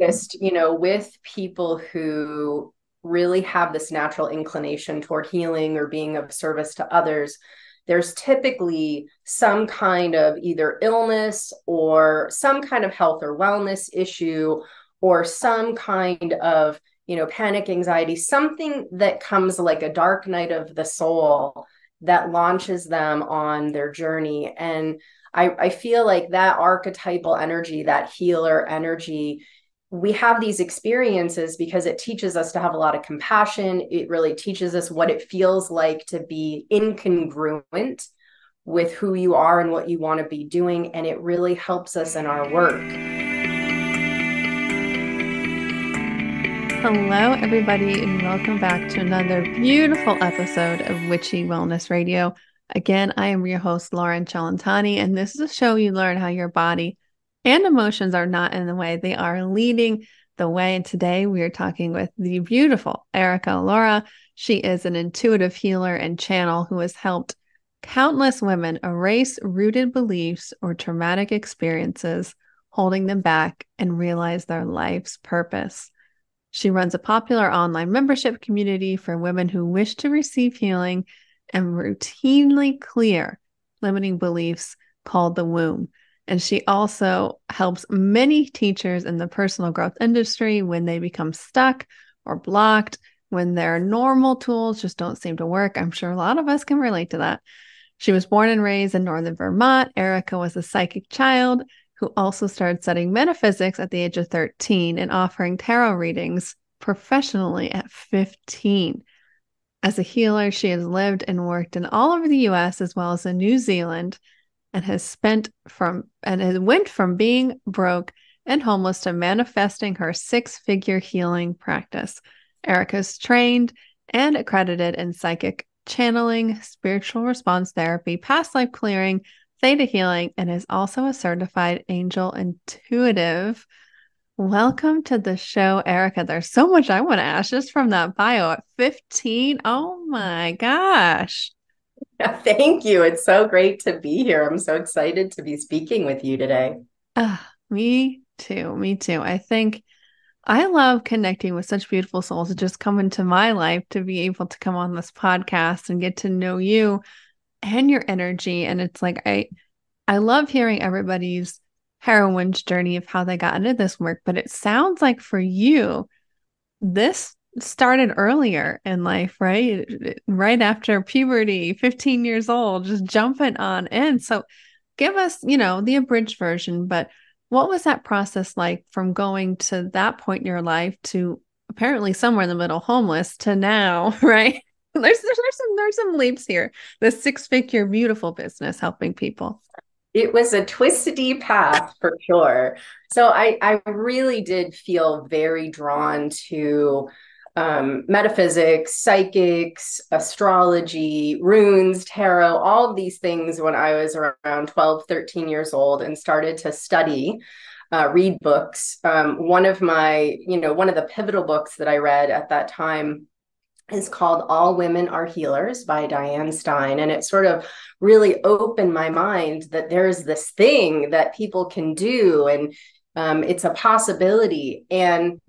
noticed, you know, with people who really have this natural inclination toward healing or being of service to others, there's typically some kind of either illness or some kind of health or wellness issue or some kind of you know panic anxiety something that comes like a dark night of the soul that launches them on their journey. And I, I feel like that archetypal energy that healer energy we have these experiences because it teaches us to have a lot of compassion. It really teaches us what it feels like to be incongruent with who you are and what you want to be doing. And it really helps us in our work. Hello, everybody, and welcome back to another beautiful episode of Witchy Wellness Radio. Again, I am your host, Lauren Chalantani, and this is a show you learn how your body and emotions are not in the way, they are leading the way. Today we are talking with the beautiful Erika Alaura. She is an intuitive healer and channel who has helped countless women erase rooted beliefs or traumatic experiences holding them back and realize their life's purpose. She runs a popular online membership community for women who wish to receive healing and routinely clear limiting beliefs called the womb. And she also helps many teachers in the personal growth industry when they become stuck or blocked, when their normal tools just don't seem to work. I'm sure a lot of us can relate to that. She was born and raised in northern Vermont. Erika was a psychic child who also started studying metaphysics at the age of 13 and offering tarot readings professionally at 15. As a healer, she has lived and worked in all over the US as well as in New Zealand and has spent from and has went from being broke and homeless to manifesting her six-figure healing practice. Erika's trained and accredited in psychic channeling, spiritual response therapy, past life clearing, theta healing, and is also a certified angel intuitive. Welcome to the show, Erica. There's so much I want to ask just from that bio at 15. Oh my gosh. Thank you. It's so great to be here. I'm so excited to be speaking with you today. Uh, me too. Me too. I think I love connecting with such beautiful souls that just come into my life to be able to come on this podcast and get to know you and your energy. And it's like I I love hearing everybody's heroine's journey of how they got into this work, but it sounds like for you, this started earlier in life, right? Right after puberty, 15 years old, just jumping on in. So give us, you know, the abridged version, but what was that process like from going to that point in your life to apparently somewhere in the middle homeless to now, right? There's, there's, there's some there's some leaps here. The six figure beautiful business helping people it was a twisty path for sure. So I I really did feel very drawn to um, metaphysics, psychics, astrology, runes, tarot, all of these things when I was around 12, 13 years old and started to study, uh, read books. Um, one of my, you know, one of the pivotal books that I read at that time is called All Women Are Healers by Diane Stein. And it sort of really opened my mind that there's this thing that people can do and um, it's a possibility. And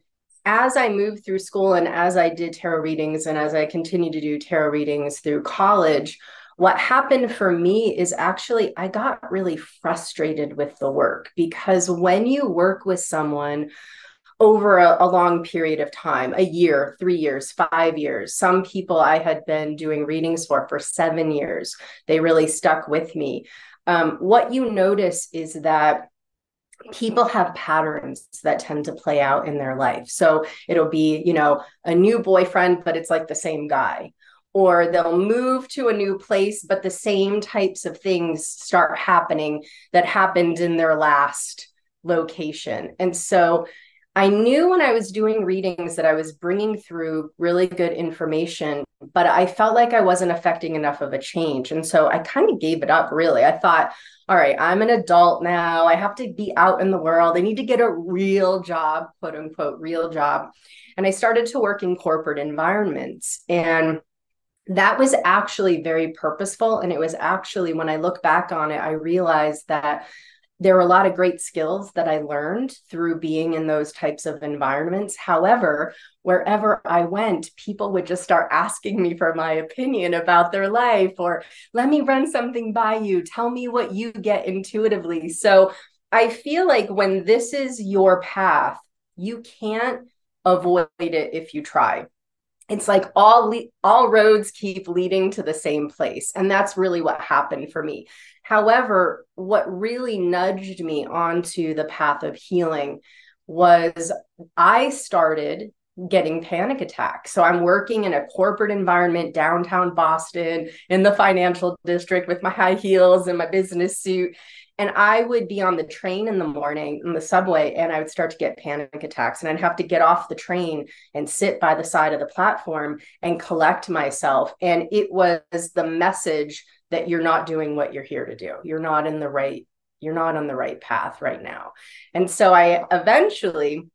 as I moved through school and as I did tarot readings and as I continue to do tarot readings through college, what happened for me is actually I got really frustrated with the work because when you work with someone over a, a, long period of time a year three years five years some people i had been doing readings for for seven years they really stuck with me. Um, what you notice is that people have patterns that tend to play out in their life. So it'll be, you know, a new boyfriend, but it's like the same guy. Or they'll move to a new place, but the same types of things start happening that happened in their last location. And so I knew when I was doing readings that I was bringing through really good information, but I felt like I wasn't affecting enough of a change. And so I kind of gave it up, really. I thought, all right, I'm an adult now. I have to be out in the world. I need to get a real job, quote unquote, real job. And I started to work in corporate environments. And that was actually very purposeful. And it was actually, when I look back on it, I realized that there were a lot of great skills that I learned through being in those types of environments. However, wherever I went, people would just start asking me for my opinion about their life or let me run something by you, tell me what you get intuitively. So I feel like when this is your path, you can't avoid it if you try it's like all le- all roads keep leading to the same place and that's really what happened for me however what really nudged me onto the path of healing was i started getting panic attacks so i'm working in a corporate environment downtown boston in the financial district with my high heels and my business suit and I would be on the train in the morning in the subway and I would start to get panic attacks. And I'd have to get off the train and sit by the side of the platform and collect myself. And it was the message that you're not doing what you're here to do. You're not in the right, you're not on the right path right now. And so I eventually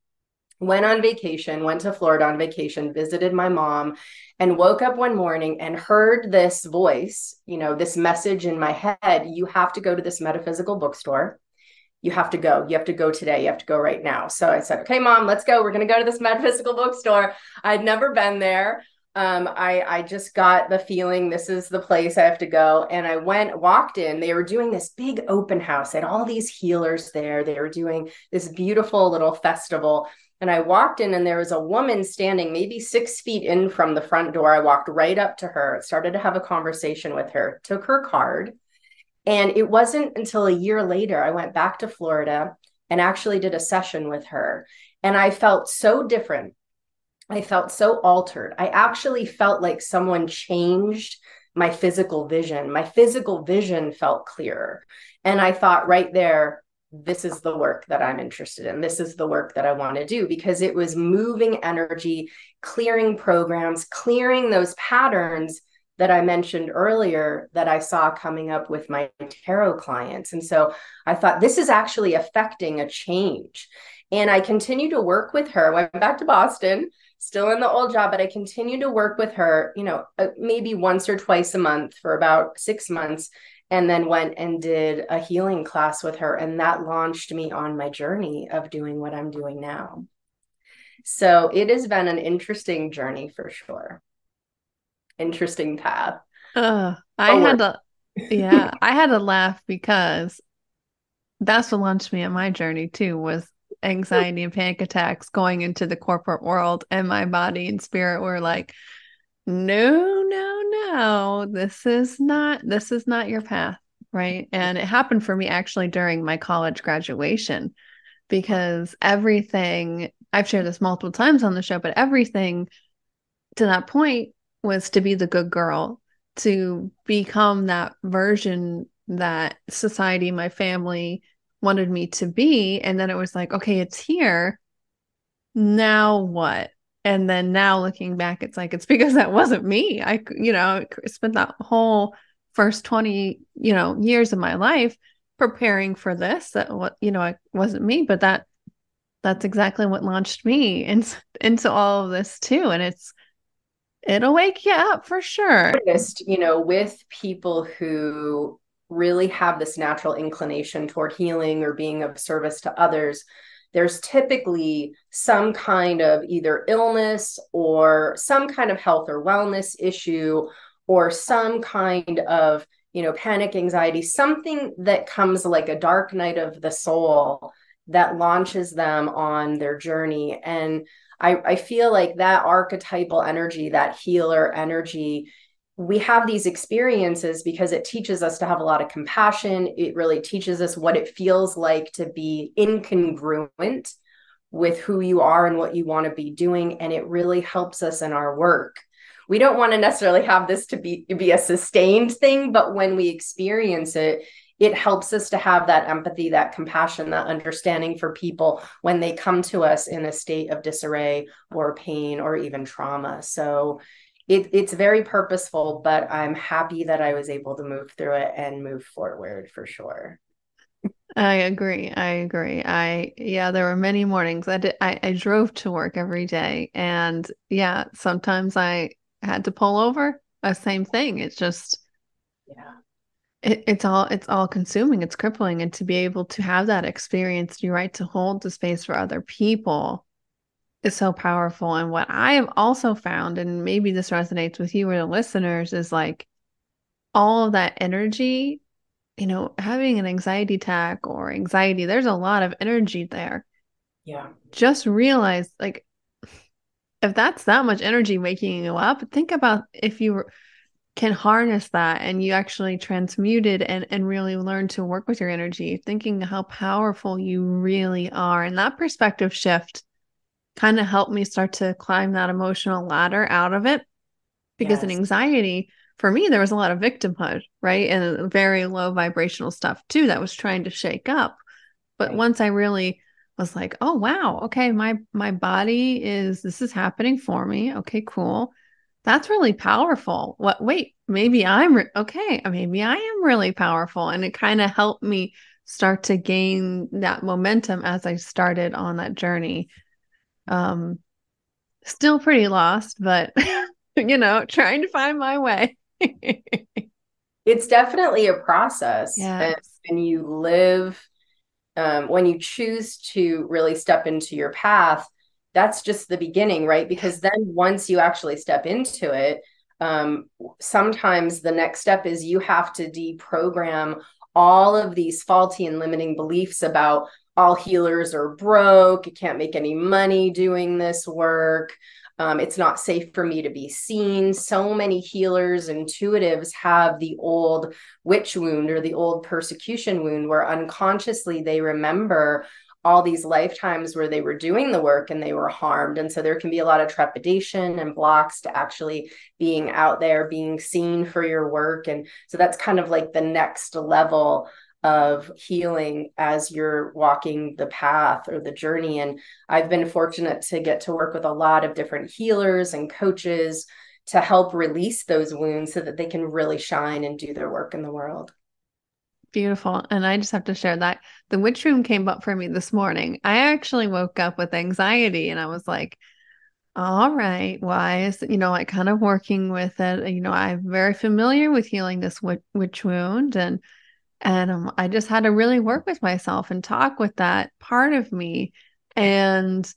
went on vacation, went to Florida on vacation, visited my mom, and woke up one morning and heard this voice, you know, this message in my head you have to go to this metaphysical bookstore. You have to go. You have to go today. You have to go right now. So I said, okay, mom, let's go. We're going to go to this metaphysical bookstore. I'd never been there. Um, I, I just got the feeling this is the place I have to go. And I went, walked in. They were doing this big open house. Had all these healers there. They were doing this beautiful little festival. And I walked in, and there was a woman standing maybe six feet in from the front door. I walked right up to her, started to have a conversation with her, took her card. And it wasn't until a year later I went back to Florida and actually did a session with her. And I felt so different. I felt so altered. I actually felt like someone changed my physical vision. My physical vision felt clearer. And I thought right there, this is the work that I'm interested in. This is the work that I want to do because it was moving energy, clearing programs, clearing those patterns that I mentioned earlier that I saw coming up with my tarot clients. And so I thought this is actually affecting a change. And I continue to work with her. I went back to Boston, still in the old job, but I continued to work with her, you know, uh, maybe once or twice a month for about six months and then went and did a healing class with her and that launched me on my journey of doing what i'm doing now. So it has been an interesting journey for sure. Interesting path. Uh, i had to yeah i had to laugh because that's what launched me on my journey too was anxiety and panic attacks going into the corporate world and my body and spirit were like no, no, no, this is not, this is not your path. Right. And it happened for me actually during my college graduation because everything, I've shared this multiple times on the show, but everything to that point was to be the good girl, to become that version that society, my family wanted me to be. And then it was like, okay, it's here. Now what? and then now looking back it's like it's because that wasn't me i you know spent that whole first 20 you know years of my life preparing for this that what you know it wasn't me but that that's exactly what launched me into into all of this too and it's it'll wake you up for sure you know with people who really have this natural inclination toward healing or being of service to others there's typically some kind of either illness or some kind of health or wellness issue or some kind of you know panic anxiety something that comes like a dark night of the soul that launches them on their journey. And I, I feel like that archetypal energy that healer energy we have these experiences because it teaches us to have a lot of compassion. It really teaches us what it feels like to be incongruent with who you are and what you want to be doing. And it really helps us in our work. We don't want to necessarily have this to be, be a sustained thing, but when we experience it, it helps us to have that empathy, that compassion, that understanding for people when they come to us in a state of disarray or pain or even trauma. So it, it's very purposeful, but I'm happy that I was able to move through it and move forward for sure. I agree. I agree. I yeah, there were many mornings I did I, I drove to work every day and yeah, sometimes I had to pull over. A same thing. It's just yeah. it, it's all it's all consuming it's crippling and to be able to have that experience you're right to hold the space for other people is so powerful. And what i have also found and maybe this resonates with you or the listeners is like all of that energy you know having an anxiety attack or anxiety there's a lot of energy there. Yeah. Just realize like if that's that much energy waking you up think about if you can harness that and you actually transmute it and, and really learn to work with your energy, thinking how powerful you really are. And that perspective shift kind of helped me start to climb that emotional ladder out of it. Because yes. in anxiety, for me, there was a lot of victimhood, right? And very low vibrational stuff too that was trying to shake up. But right. once I really was like, oh wow, okay, my my body is this is happening for me. Okay, cool that's really powerful. What, wait, maybe I'm re- okay. Maybe I am really powerful. And it kind of helped me start to gain that momentum as I started on that journey. Um, still pretty lost, but you know, trying to find my way. it's definitely a process. Yeah. And you live, um, when you choose to really step into your path, that's just the beginning, right? Because then once you actually step into it, um, sometimes the next step is you have to deprogram all of these faulty and limiting beliefs about all healers are broke, you can't make any money doing this work. Um, it's not safe for me to be seen. So many healers, intuitives have the old witch wound or the old persecution wound where unconsciously they remember all these lifetimes where they were doing the work and they were harmed. And so there can be a lot of trepidation and blocks to actually being out there, being seen for your work. And so that's kind of like the next level of healing as you're walking the path or the journey. And I've been fortunate to get to work with a lot of different healers and coaches to help release those wounds so that they can really shine and do their work in the world. Beautiful. And I just have to share that the witch wound came up for me this morning. I actually woke up with anxiety and I was like, all right, why is you know, like kind of working with it. You know, I'm very familiar with healing this witch, witch wound and and um, I just had to really work with myself and talk with that part of me. And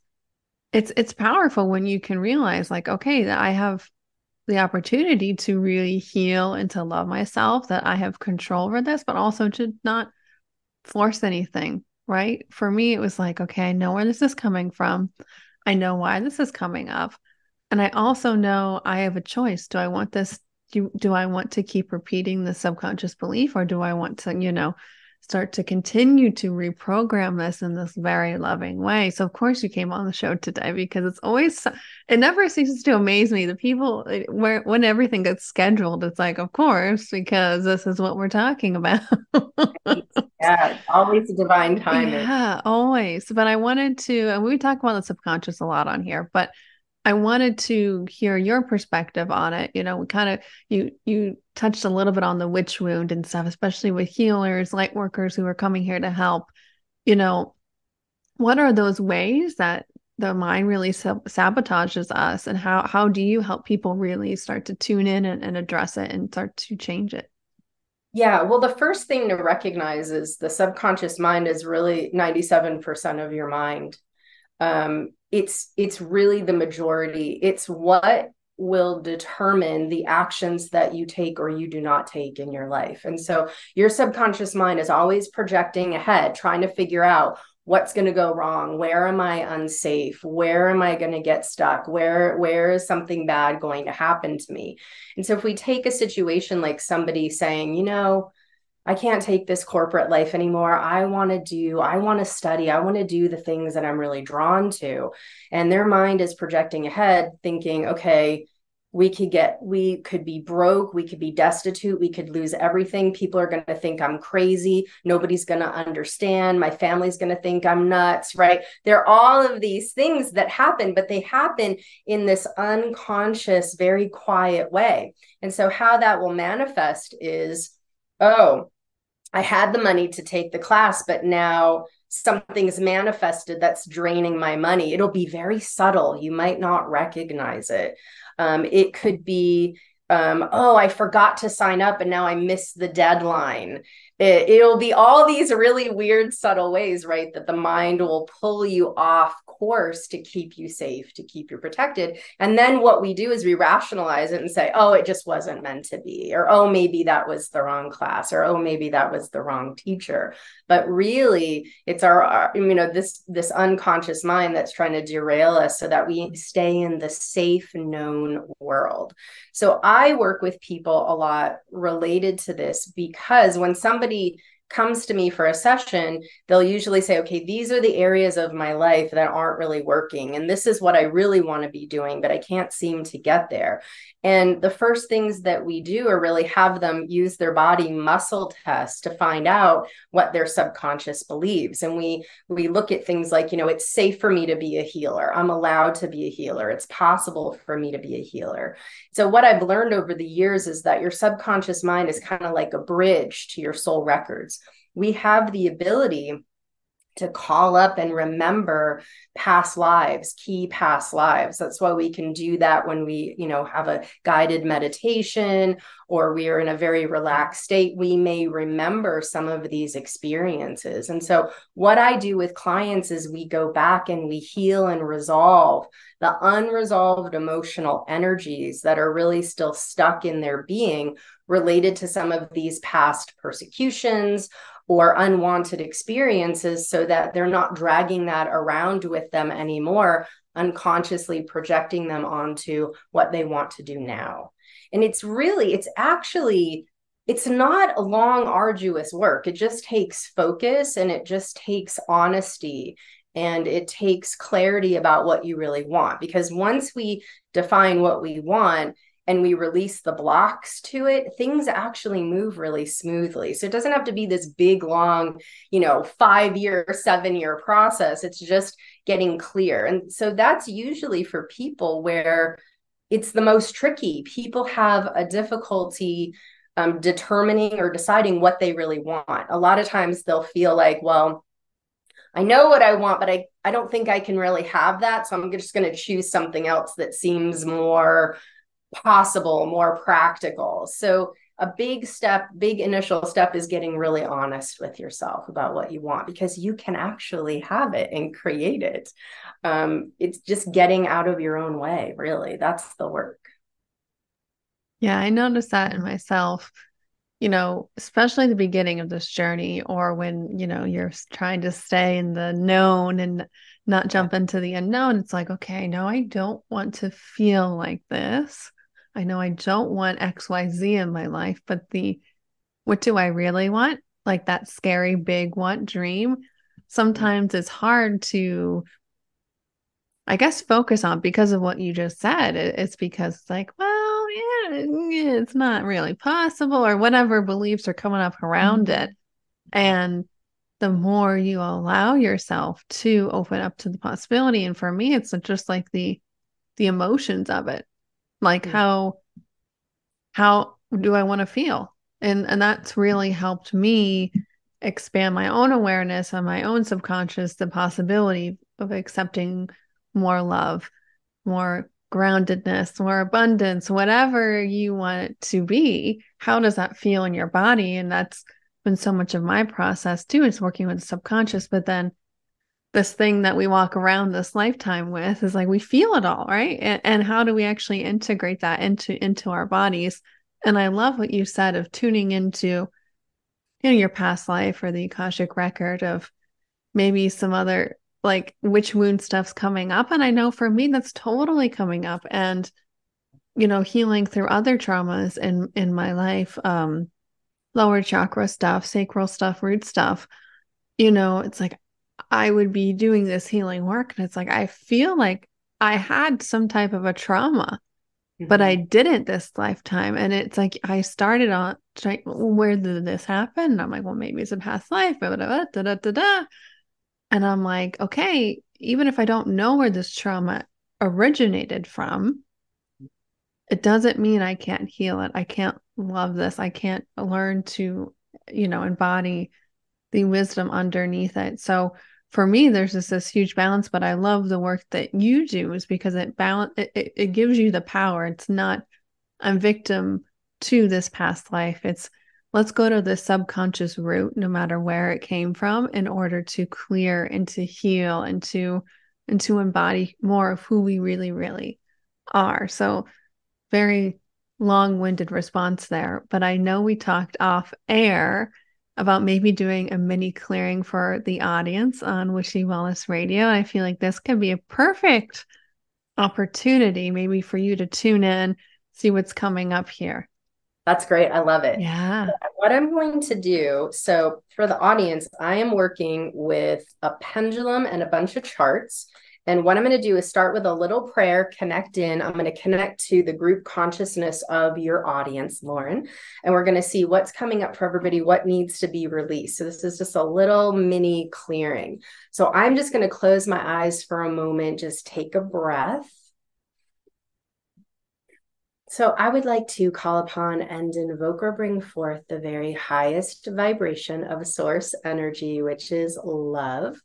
it's it's powerful when you can realize like, okay, I have the opportunity to really heal and to love myself that I have control over this, but also to not force anything, right? For me, it was like, okay, I know where this is coming from. I know why this is coming up. And I also know I have a choice. Do I want this? Do, do I want to keep repeating the subconscious belief or do I want to, you know, start to continue to reprogram this in this very loving way. So, of course, you came on the show today because it's always, it never ceases to amaze me. The people, where when everything gets scheduled, it's like, of course, because this is what we're talking about. yeah, always a divine time. Yeah, always. But I wanted to, and we talk about the subconscious a lot on here, but I wanted to hear your perspective on it. You know, we kind of you you touched a little bit on the witch wound and stuff, especially with healers, light workers who are coming here to help. You know, what are those ways that the mind really sab- sabotages us, and how how do you help people really start to tune in and, and address it and start to change it? Yeah, well, the first thing to recognize is the subconscious mind is really 97% of your mind. Um, it's it's really the majority. It's what will determine the actions that you take or you do not take in your life. And so your subconscious mind is always projecting ahead trying to figure out what's going to go wrong. Where am i unsafe? Where am i going to get stuck? Where where is something bad going to happen to me? And so if we take a situation like somebody saying you know I can't take this corporate life anymore. I want to do, I want to study, I want to do the things that I'm really drawn to. And their mind is projecting ahead, thinking, okay, we could get, we could be broke, we could be destitute, we could lose everything. People are going to think I'm crazy. Nobody's going to understand. My family's going to think I'm nuts, right? There are all of these things that happen, but they happen in this unconscious, very quiet way. And so, how that will manifest is, oh, I had the money to take the class, but now something's manifested that's draining my money. It'll be very subtle. You might not recognize it. Um, it could be um, oh, I forgot to sign up and now I missed the deadline. It, it'll be all these really weird, subtle ways, right? That the mind will pull you off course to keep you safe, to keep you protected. And then what we do is we rationalize it and say, oh, it just wasn't meant to be, or oh, maybe that was the wrong class, or oh, maybe that was the wrong teacher. But really, it's our, our you know, this this unconscious mind that's trying to derail us so that we stay in the safe, known world. So I work with people a lot related to this because when somebody comedy comes to me for a session, they'll usually say, okay, these are the areas of my life that aren't really working. And this is what I really want to be doing, but I can't seem to get there. And the first things that we do are really have them use their body muscle test to find out what their subconscious believes. And we we look at things like, you know, it's safe for me to be a healer. I'm allowed to be a healer. It's possible for me to be a healer. So what I've learned over the years is that your subconscious mind is kind of like a bridge to your soul records. We have the ability to call up and remember past lives key past lives. That's why we can do that when we you know have a guided meditation or we are in a very relaxed state we may remember some of these experiences. And so what i do with clients is we go back and we heal and resolve the unresolved emotional energies that are really still stuck in their being related to some of these past persecutions or unwanted experiences so that they're not dragging that around with them anymore, unconsciously projecting them onto what they want to do now. And it's really, it's actually, it's not a long, arduous work. It just takes focus and it just takes honesty and it takes clarity about what you really want. Because once we define what we want, and we release the blocks to it, things actually move really smoothly. So it doesn't have to be this big, long, you know, five year, seven year process. It's just getting clear. And so that's usually for people where it's the most tricky. People have a difficulty um, determining or deciding what they really want. A lot of times they'll feel like, well, I know what I want, but I, I don't think I can really have that. So I'm just going to choose something else that seems more possible, more practical. So, a big step, big initial step is getting really honest with yourself about what you want because you can actually have it and create it. Um, it's just getting out of your own way, really. That's the work. Yeah, I noticed that in myself, you know, especially the beginning of this journey or when, you know, you're trying to stay in the known and not jump into the unknown. It's like, okay, no, I don't want to feel like this. I know I don't want XYZ in my life, but the what do I really want? Like that scary big want dream. Sometimes it's hard to I guess focus on because of what you just said. It's because it's like, well, yeah, it's not really possible or whatever beliefs are coming up around mm-hmm. it. And the more you allow yourself to open up to the possibility and for me it's just like the the emotions of it like mm-hmm. how how do I want to feel? And and that's really helped me expand my own awareness on my own subconscious, the possibility of accepting more love, more groundedness, more abundance, whatever you want it to be. How does that feel in your body? And that's been so much of my process too. is working with the subconscious, but then this thing that we walk around this lifetime with is like we feel it all right? And, and how do we actually integrate that into into our bodies? And i love what you said of tuning into you know your past life or the akashic record of maybe some other like witch wound stuff's coming up. And i know for me that's totally coming up and you know healing through other traumas in in my life um lower chakra stuff sacral stuff root stuff. You know it's like I would be doing this healing work. And it's like, I feel like I had some type of a trauma, mm-hmm. but I mm-hmm. didn't this lifetime. And it's like, I started on, where did this happen? And I'm like, well, maybe it's a past life, blah, blah, blah. And I'm like, okay, even if I don't know where this trauma originated from, it doesn't mean I can't heal it. I can't love this. I can't learn to, you know, embody the wisdom underneath it. So for me, there's just this huge balance, but I love the work that you do is because it balance it, it, gives you the power. It's not I'm victim to this past life. It's let's go to the subconscious root, no matter where it came from, in order to clear and to heal and to and to embody more of who we really, really are. So very long-winded response there. But I know we talked off air about maybe doing a mini clearing for the audience on Witchy Wellness Radio. I feel like this could be a perfect opportunity maybe for you to tune in, see what's coming up here. That's great. I love it. Yeah. What I'm going to do so, for the audience, I am working with a pendulum and a bunch of charts. And what I'm going to do is start with a little prayer, connect in. I'm going to connect to the group consciousness of your audience, Lauren. And we're going to see what's coming up for everybody, what needs to be released. So, this is just a little mini clearing. So, I'm just going to close my eyes for a moment, just take a breath. So, I would like to call upon and invoke or bring forth the very highest vibration of source energy, which is love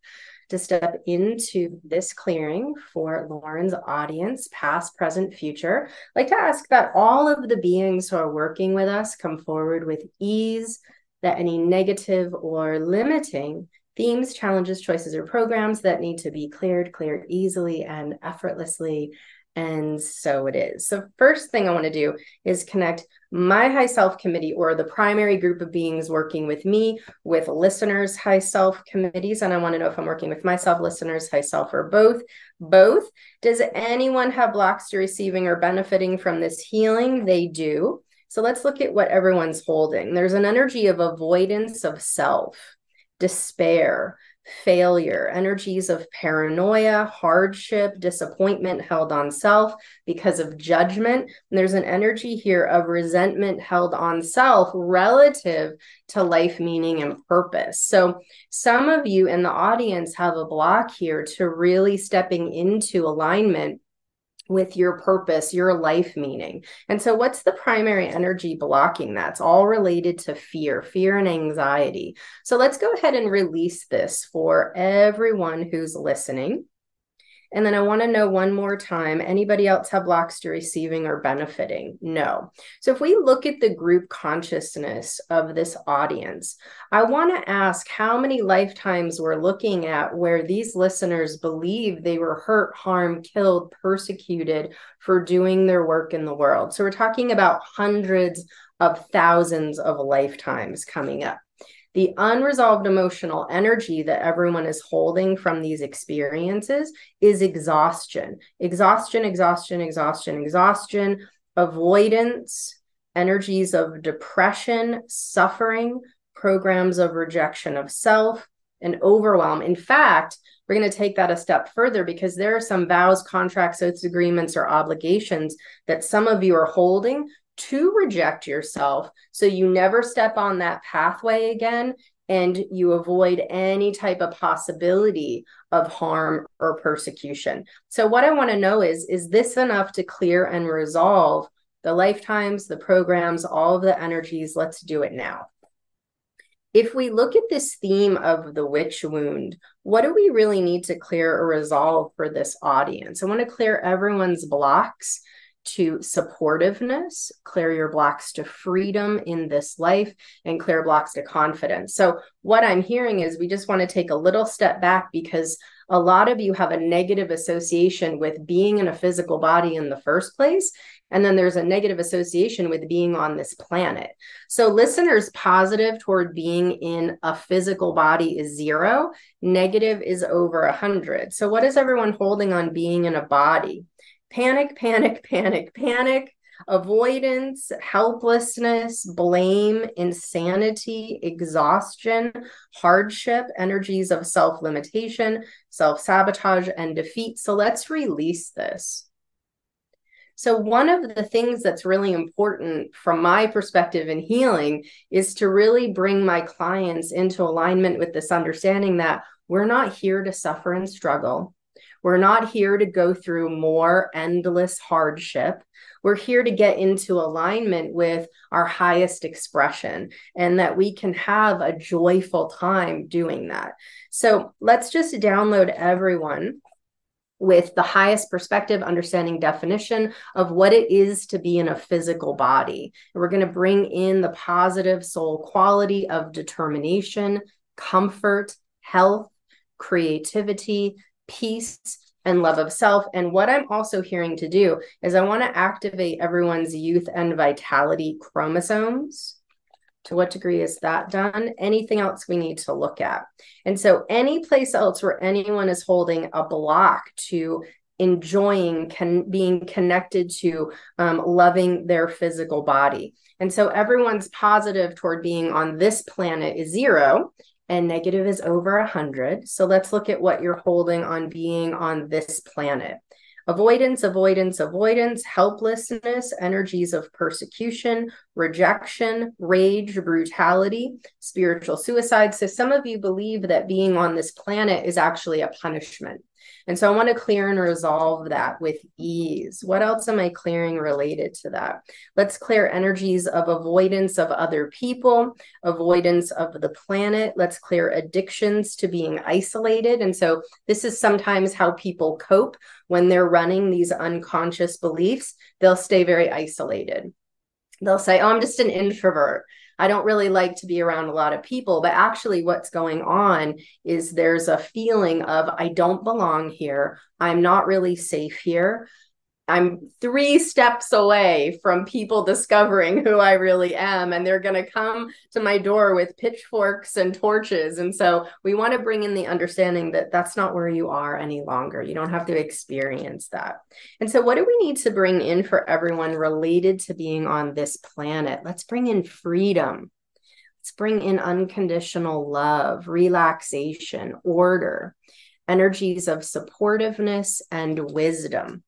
to step into this clearing for Lauren's audience, past, present, future. I'd like to ask that all of the beings who are working with us come forward with ease, that any negative or limiting themes, challenges, choices, or programs that need to be cleared, cleared easily and effortlessly and so it is. So, first thing I want to do is connect my high self committee or the primary group of beings working with me with listeners' high self committees. And I want to know if I'm working with myself, listeners, high self, or both. Both. Does anyone have blocks to receiving or benefiting from this healing? They do. So, let's look at what everyone's holding. There's an energy of avoidance of self, despair, failure, energies of paranoia, hardship, disappointment held on self because of judgment. And there's an energy here of resentment held on self relative to life meaning and purpose. So, some of you in the audience have a block here to really stepping into alignment with your purpose, your life meaning. And so, what's the primary energy blocking that? It's all related to fear, fear and anxiety. So, let's go ahead and release this for everyone who's listening. And then I want to know one more time anybody else have blocks to receiving or benefiting? No. So if we look at the group consciousness of this audience, I want to ask how many lifetimes we're looking at where these listeners believe they were hurt, harmed, killed, persecuted for doing their work in the world. So we're talking about hundreds of thousands of lifetimes coming up the unresolved emotional energy that everyone is holding from these experiences is exhaustion, exhaustion, exhaustion, exhaustion, exhaustion, avoidance, energies of depression, suffering, programs of rejection of self, and overwhelm. In fact, we're going to take that a step further because there are some vows, contracts, oaths, agreements, or obligations that some of you are holding to reject yourself so you never step on that pathway again and you avoid any type of possibility of harm or persecution. So what I want to know is is this enough to clear and resolve the lifetimes, the programs, all of the energies? Let's do it now. If we look at this theme of the witch wound, what do we really need to clear or resolve for this audience? I want to clear everyone's blocks to supportiveness, clear your blocks to freedom in this life, and clear blocks to confidence. So, what I'm hearing is we just want to take a little step back because a lot of you have a negative association with being in a physical body in the first place. And then there's a negative association with being on this planet. So, listeners positive toward being in a physical body is zero, negative is over a 100. So, what is everyone holding on being in a body? Panic, panic, panic, panic, avoidance, helplessness, blame, insanity, exhaustion, hardship, energies of self limitation, self sabotage, and defeat. So let's release this. So, one of the things that's really important from my perspective in healing is to really bring my clients into alignment with this understanding that we're not here to suffer and struggle. We're not here to go through more endless hardship. We're here to get into alignment with our highest expression and that we can have a joyful time doing that. So let's just download everyone with the highest perspective, understanding definition of what it is to be in a physical body. We're going to bring in the positive soul quality of determination, comfort, health, creativity, peace, and love of self. And what I'm also hearing to do is I want to activate everyone's youth and vitality chromosomes. To what degree is that done? Anything else we need to look at? And so, any place else where anyone is holding a block to enjoying can being connected to um, loving their physical body and so everyone's positive toward being on this planet is zero and negative is over 100. So let's look at what you're holding on being on this planet. Avoidance, avoidance, avoidance, helplessness, energies of persecution, rejection, rage, brutality, spiritual suicide. So, some of you believe that being on this planet is actually a punishment. And so I want to clear and resolve that with ease. What else am I clearing related to that? Let's clear energies of avoidance of other people, avoidance of the planet. Let's clear addictions to being isolated. And so this is sometimes how people cope when they're running these unconscious beliefs. They'll stay very isolated. They'll say, Oh, I'm just an introvert. I don't really like to be around a lot of people. But actually, what's going on is there's a feeling of, I don't belong here. I'm not really safe here. I'm three steps away from people discovering who I really am, and they're going to come to my door with pitchforks and torches. And so we want to bring in the understanding that that's not where you are any longer. You don't have to experience that. And so, what do we need to bring in for everyone related to being on this planet? Let's bring in freedom. Let's bring in unconditional love, relaxation, order, energies of supportiveness, and wisdom.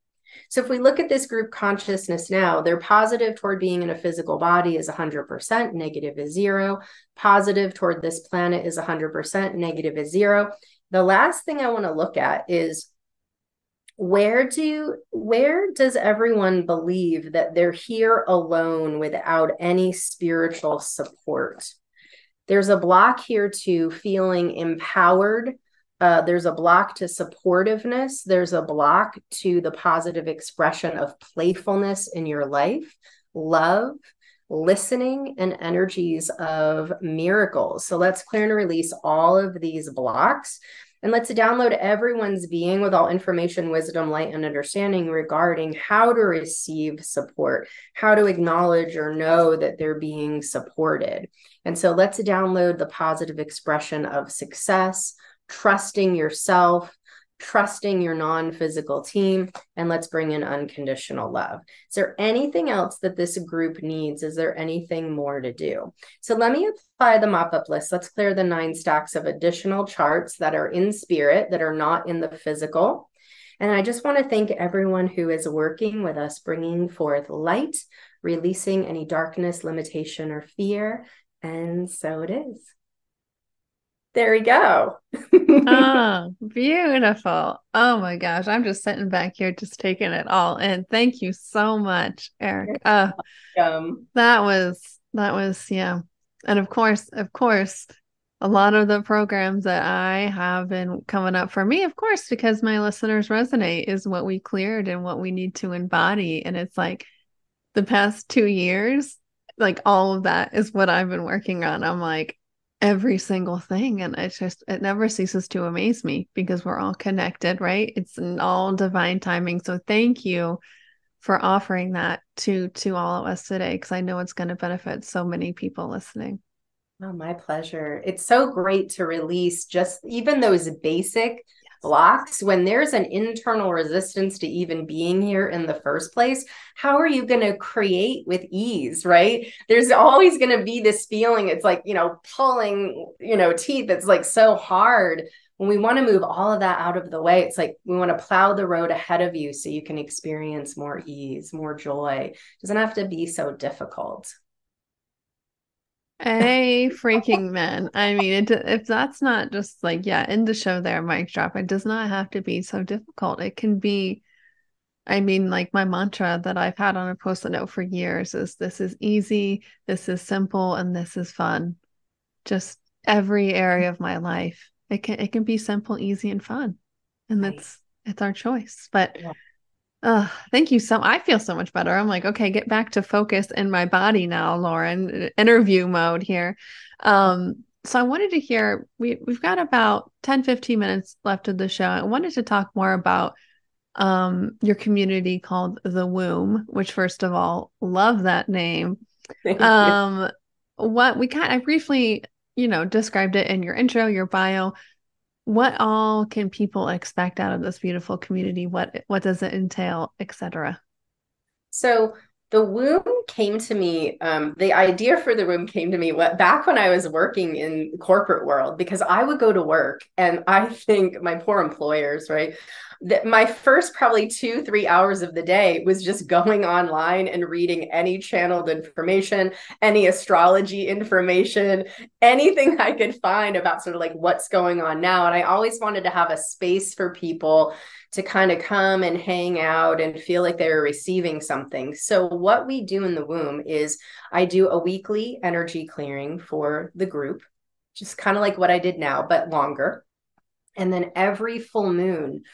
So if we look at this group consciousness now, they're positive toward being in a physical body is 100%, negative is zero. Positive toward this planet is 100%, negative is zero. The last thing I want to look at is where do where does everyone believe that they're here alone without any spiritual support? There's a block here to feeling empowered uh, there's a block to supportiveness. There's a block to the positive expression of playfulness in your life, love, listening, and energies of miracles. So let's clear and release all of these blocks. And let's download everyone's being with all information, wisdom, light, and understanding regarding how to receive support, how to acknowledge or know that they're being supported. And so let's download the positive expression of success, trusting yourself, trusting your non physical team, and let's bring in unconditional love. Is there anything else that this group needs? Is there anything more to do? So let me apply the mop up list. Let's clear the nine stacks of additional charts that are in spirit, that are not in the physical. And I just want to thank everyone who is working with us, bringing forth light, releasing any darkness, limitation, or fear. And so it is there we go. oh, beautiful. Oh my gosh. I'm just sitting back here just taking it all in. Thank you so much, Eric. Uh, um, that was that was yeah. And of course, of course, a lot of the programs that I have been coming up for me, of course, because my listeners resonate is what we cleared and what we need to embody. And it's like the past two years, like all of that is what I've been working on. I'm like, every single thing and it's just it never ceases to amaze me because we're all connected right? It's an all divine timing. So thank you for offering that to to all of us today because i know it's going to benefit so many people listening. Oh my pleasure. It's so great to release just even those basic blocks when there's an internal resistance to even being here in the first place how are you going to create with ease right? There's always going to be this feeling it's like you know pulling you know teeth it's like so hard. When we want to move all of that out of the way it's like we want to plow the road ahead of you so you can experience more ease more joy. It doesn't have to be so difficult a freaking man. I mean, it, if that's not just like, yeah, in the show there, mic drop, it does not have to be so difficult. It can be, I mean, like my mantra that I've had on a post it note for years is this is easy, this is simple, and this is fun. Just every area of my life. It can it can be simple, easy, and fun. And right. that's it's our choice. But yeah. Uh, thank you so I feel so much better. I'm like, okay, get back to focus in my body now, Lauren. Interview mode here. Um, so I wanted to hear we we've got about 10 15 minutes left of the show. I wanted to talk more about um your community called The Womb, which first of all, love that name. um what we kind I briefly, you know, described it in your intro, your bio. What all can people expect out of this beautiful community? What what does it entail, etc.? So the womb came to me um, the idea for the womb came to me what back when i was working in corporate world because i would go to work and i think my poor employers right that my first probably two three hours of the day was just going online and reading any channeled information any astrology information anything i could find about sort of like what's going on now. And i always wanted to have a space for people to kind of come and hang out and feel like they're receiving something. So what we do in the womb is i do a weekly energy clearing for the group just kind of like what i did now but longer. And then every full moon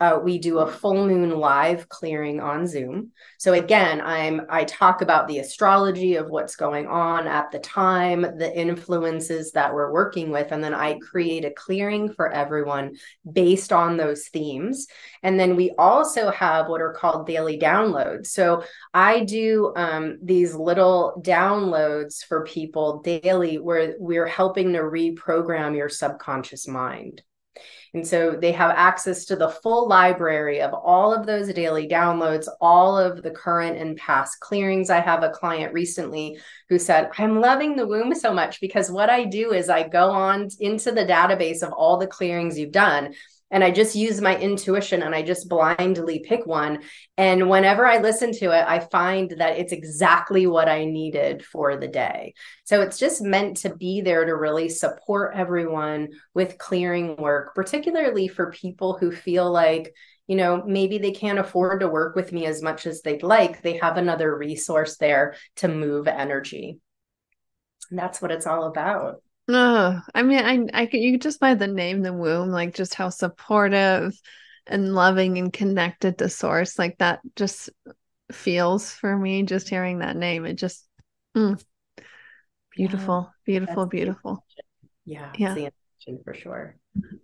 uh, we do a full moon live clearing on Zoom. So again, I'm I talk about the astrology of what's going on at the time, the influences that we're working with, and then I create a clearing for everyone based on those themes. And then we also have what are called daily downloads. So I do um, these little downloads for people daily where we're helping to reprogram your subconscious mind. And so they have access to the full library of all of those daily downloads, all of the current and past clearings. I have a client recently who said, I'm loving the womb so much because what I do is I go on into the database of all the clearings you've done and I just use my intuition and I just blindly pick one. And whenever I listen to it, I find that it's exactly what I needed for the day. So it's just meant to be there to really support everyone with clearing work, particularly for people who feel like, you know, maybe they can't afford to work with me as much as they'd like. They have another resource there to move energy. And that's what it's all about. Oh, I mean, I, I could, you just by the name, the womb, like just how supportive and loving and connected to source, like that just feels for me. Just hearing that name, it just mm, beautiful, yeah, beautiful, beautiful. Yeah, yeah, for sure.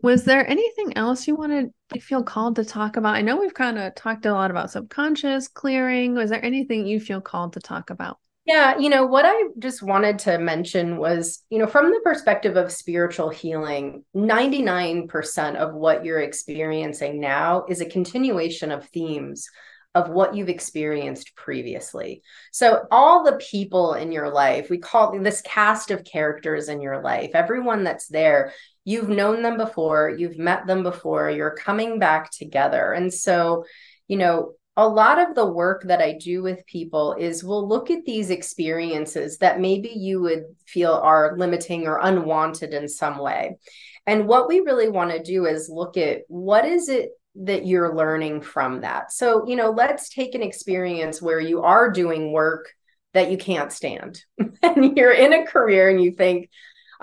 Was there anything else you wanted to feel called to talk about? I know we've kind of talked a lot about subconscious clearing. Was there anything you feel called to talk about? Yeah, you know, what I just wanted to mention was, you know, from the perspective of spiritual healing, 99% of what you're experiencing now is a continuation of themes of what you've experienced previously. So, all the people in your life, we call this cast of characters in your life, everyone that's there, you've known them before, you've met them before, you're coming back together. And so, you know, a lot of the work that I do with people is we'll look at these experiences that maybe you would feel are limiting or unwanted in some way. And what we really want to do is look at what is it that you're learning from that. So, you know, let's take an experience where you are doing work that you can't stand and you're in a career and you think,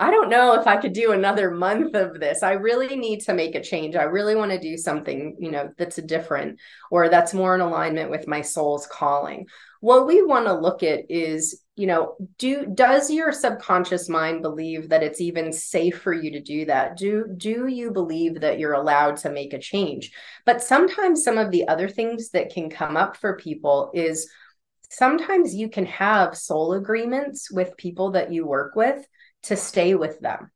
I don't know if I could do another month of this. I really need to make a change. I really want to do something, you know, that's different or that's more in alignment with my soul's calling. What we want to look at is, you know, do does your subconscious mind believe that it's even safe for you to do that? Do do you believe that you're allowed to make a change? But sometimes some of the other things that can come up for people is sometimes you can have soul agreements with people that you work with to stay with them.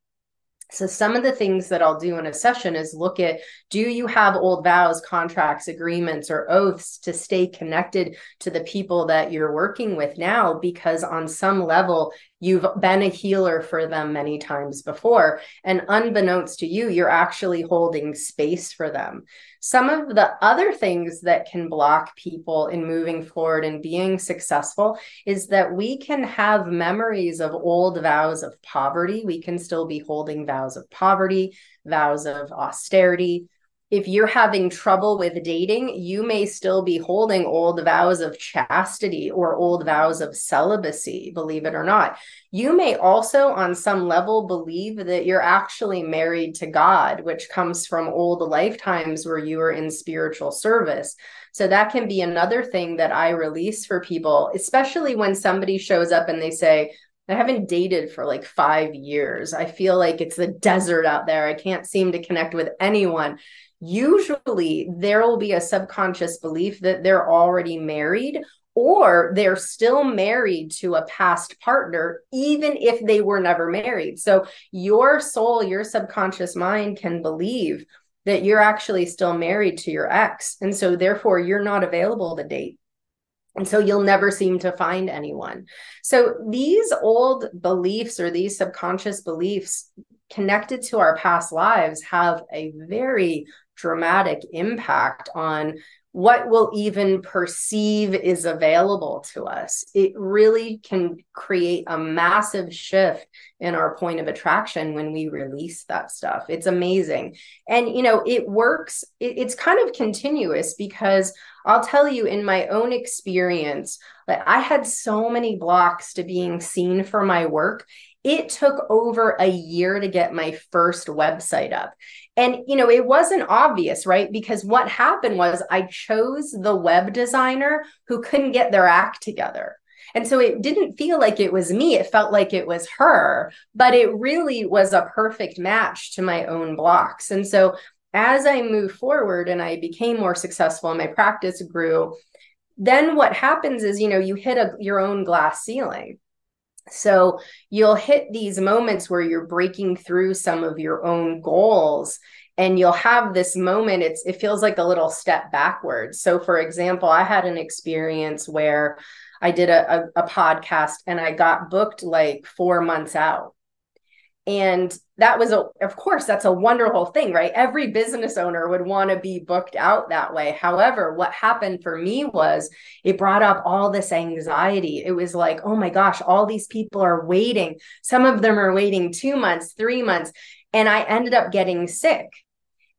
So, some of the things that I'll do in a session is look at do you have old vows, contracts, agreements, or oaths to stay connected to the people that you're working with now? Because on some level, You've been a healer for them many times before. And unbeknownst to you, you're actually holding space for them. Some of the other things that can block people in moving forward and being successful is that we can have memories of old vows of poverty. We can still be holding vows of poverty, vows of austerity, if you're having trouble with dating, you may still be holding old vows of chastity or old vows of celibacy, believe it or not. You may also, on some level, believe that you're actually married to God, which comes from old lifetimes where you were in spiritual service. So that can be another thing that I release for people, especially when somebody shows up and they say, I haven't dated for like five years. I feel like it's the desert out there. I can't seem to connect with anyone usually there will be a subconscious belief that they're already married or they're still married to a past partner, even if they were never married. So your soul, your subconscious mind can believe that you're actually still married to your ex. And so therefore you're not available to date. And so you'll never seem to find anyone. So these old beliefs or these subconscious beliefs connected to our past lives have a very dramatic impact on what we'll even perceive is available to us. It really can create a massive shift in our point of attraction when we release that stuff. It's amazing. And, you know, it works, it, it's kind of continuous because I'll tell you in my own experience, that I had so many blocks to being seen for my work it took over a year to get my first website up. And, you know, it wasn't obvious, right? Because what happened was I chose the web designer who couldn't get their act together. And so it didn't feel like it was me. It felt like it was her, but it really was a perfect match to my own blocks. And so as I moved forward and I became more successful and my practice grew, then what happens is, you know, you hit a, your own glass ceiling. So you'll hit these moments where you're breaking through some of your own goals and you'll have this moment it's it feels like a little step backwards. So for example, I had an experience where I did a, a, a podcast and I got booked like 4 months out and that was a of course that's a wonderful thing right? Every business owner would want to be booked out that way. However what happened for me was it brought up all this anxiety. It was like oh my gosh all these people are waiting. Some of them are waiting 2 months 3 months and i ended up getting sick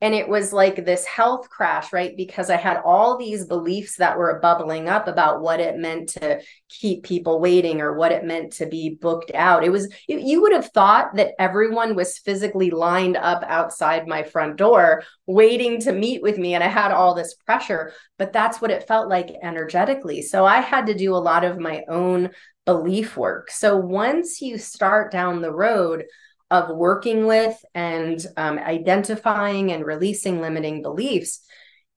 and it was like this health crash right? Because i had all these beliefs that were bubbling up about what it meant to keep people waiting or what it meant to be booked out. It was you would have thought that everyone was physically lined up outside my front door waiting to meet with me and i had all this pressure but that's what it felt like energetically. So i had to do a lot of my own belief work. So once you start down the road of working with and um, identifying and releasing limiting beliefs,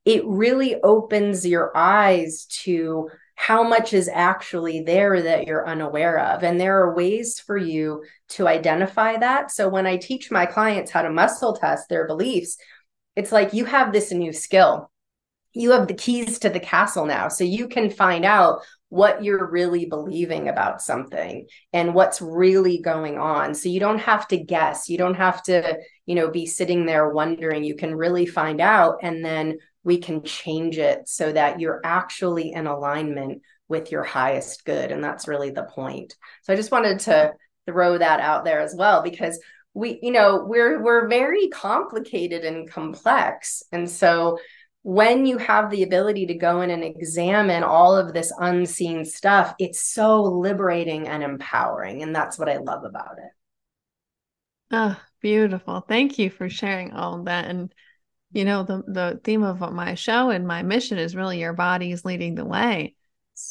it really opens your eyes to how much is actually there that you're unaware of. And there are ways for you to identify that. So when I teach my clients how to muscle test their beliefs, it's like you have this new skill. You have the keys to the castle now. So you can find out what you're really believing about something and what's really going on. So you don't have to guess. You don't have to you know be sitting there wondering. You can really find out and then we can change it so that you're actually in alignment with your highest good. And that's really the point. So i just wanted to throw that out there as well because we you know we're we're very complicated and complex. And so when you have the ability to go in and examine all of this unseen stuff, it's so liberating and empowering. And that's what I love about it. Oh, beautiful. Thank you for sharing all that. And, you know, the, the theme of my show and my mission is really your body is leading the way.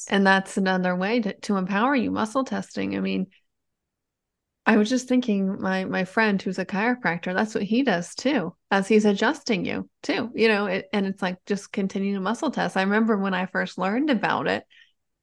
And that's another way to, to empower you, muscle testing. I mean, I was just thinking my my friend who's a chiropractor, that's what he does too, as he's adjusting you too, you know, it, and it's like just continuing to muscle test. I remember when I first learned about it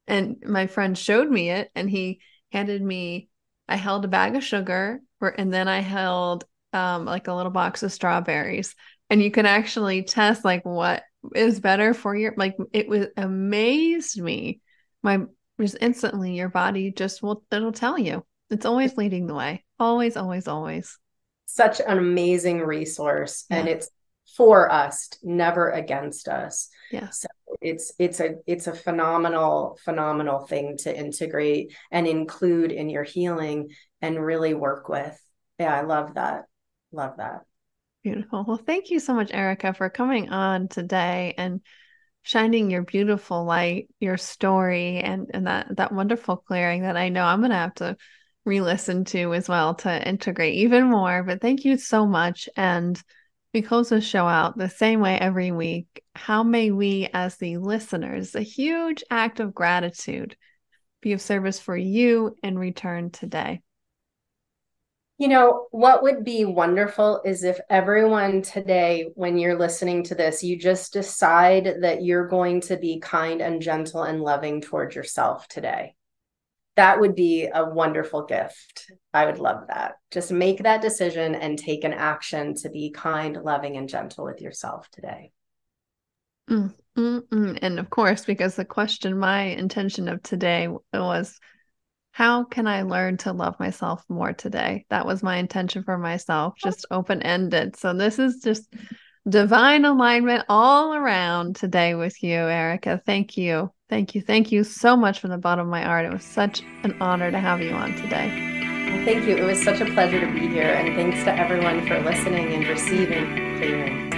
and my friend showed me it and he handed me I held a bag of sugar for, and then I held um like a little box of strawberries and you can actually test like what is better for your like it was amazed me. My just instantly your body just will it'll tell you it's always leading the way. Always, always, always. Such an amazing resource. Yeah. And it's for us, never against us. Yeah. So it's it's a it's a phenomenal, phenomenal thing to integrate and include in your healing and really work with. Yeah, I love that. Love that. Beautiful. Well, thank you so much, Erika, for coming on today and shining your beautiful light, your story, and, and that that wonderful clearing that I know I'm gonna have to re-listen to as well to integrate even more. But thank you so much. And we close the show out the same way every week. How may we, as the listeners, a huge act of gratitude, be of service for you in return today? You know, what would be wonderful is if everyone today, when you're listening to this, you just decide that you're going to be kind and gentle and loving towards yourself today. That would be a wonderful gift. I would love that. Just make that decision and take an action to be kind, loving, and gentle with yourself today. Mm, mm, mm. And of course, because the question, my intention of today was, how can I learn to love myself more today? That was my intention for myself, just open ended. So this is just divine alignment all around today with you, Erika. Thank you. Thank you. Thank you so much from the bottom of my heart. It was such an honor to have you on today. Thank you. It was such a pleasure to be here. And thanks to everyone for listening and receiving clearing.